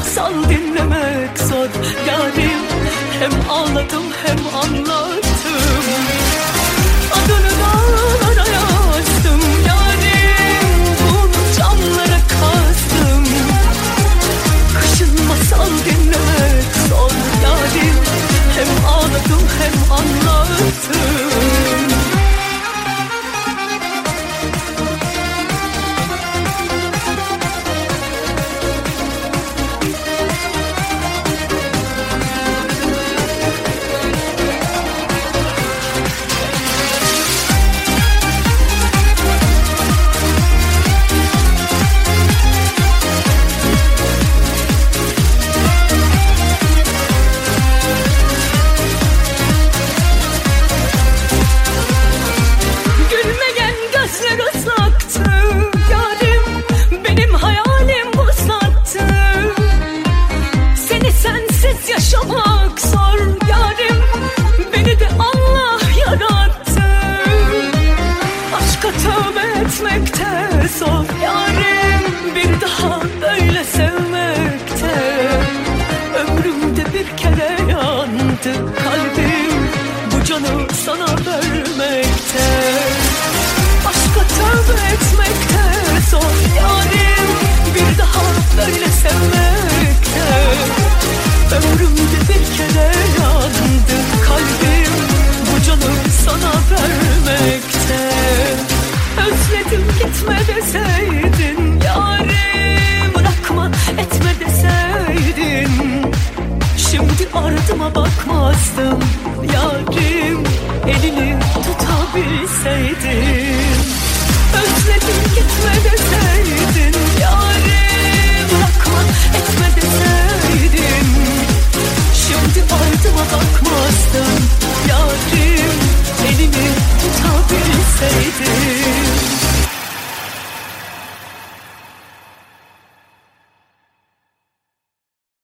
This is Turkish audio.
masal dinlemek zor. Yarim hem ağladım hem anladım. ateş ol. Ya gitme deseydin yarim bırakma etme deseydin. Şimdi ardıma bakmazdım yarim elini tutabilseydin.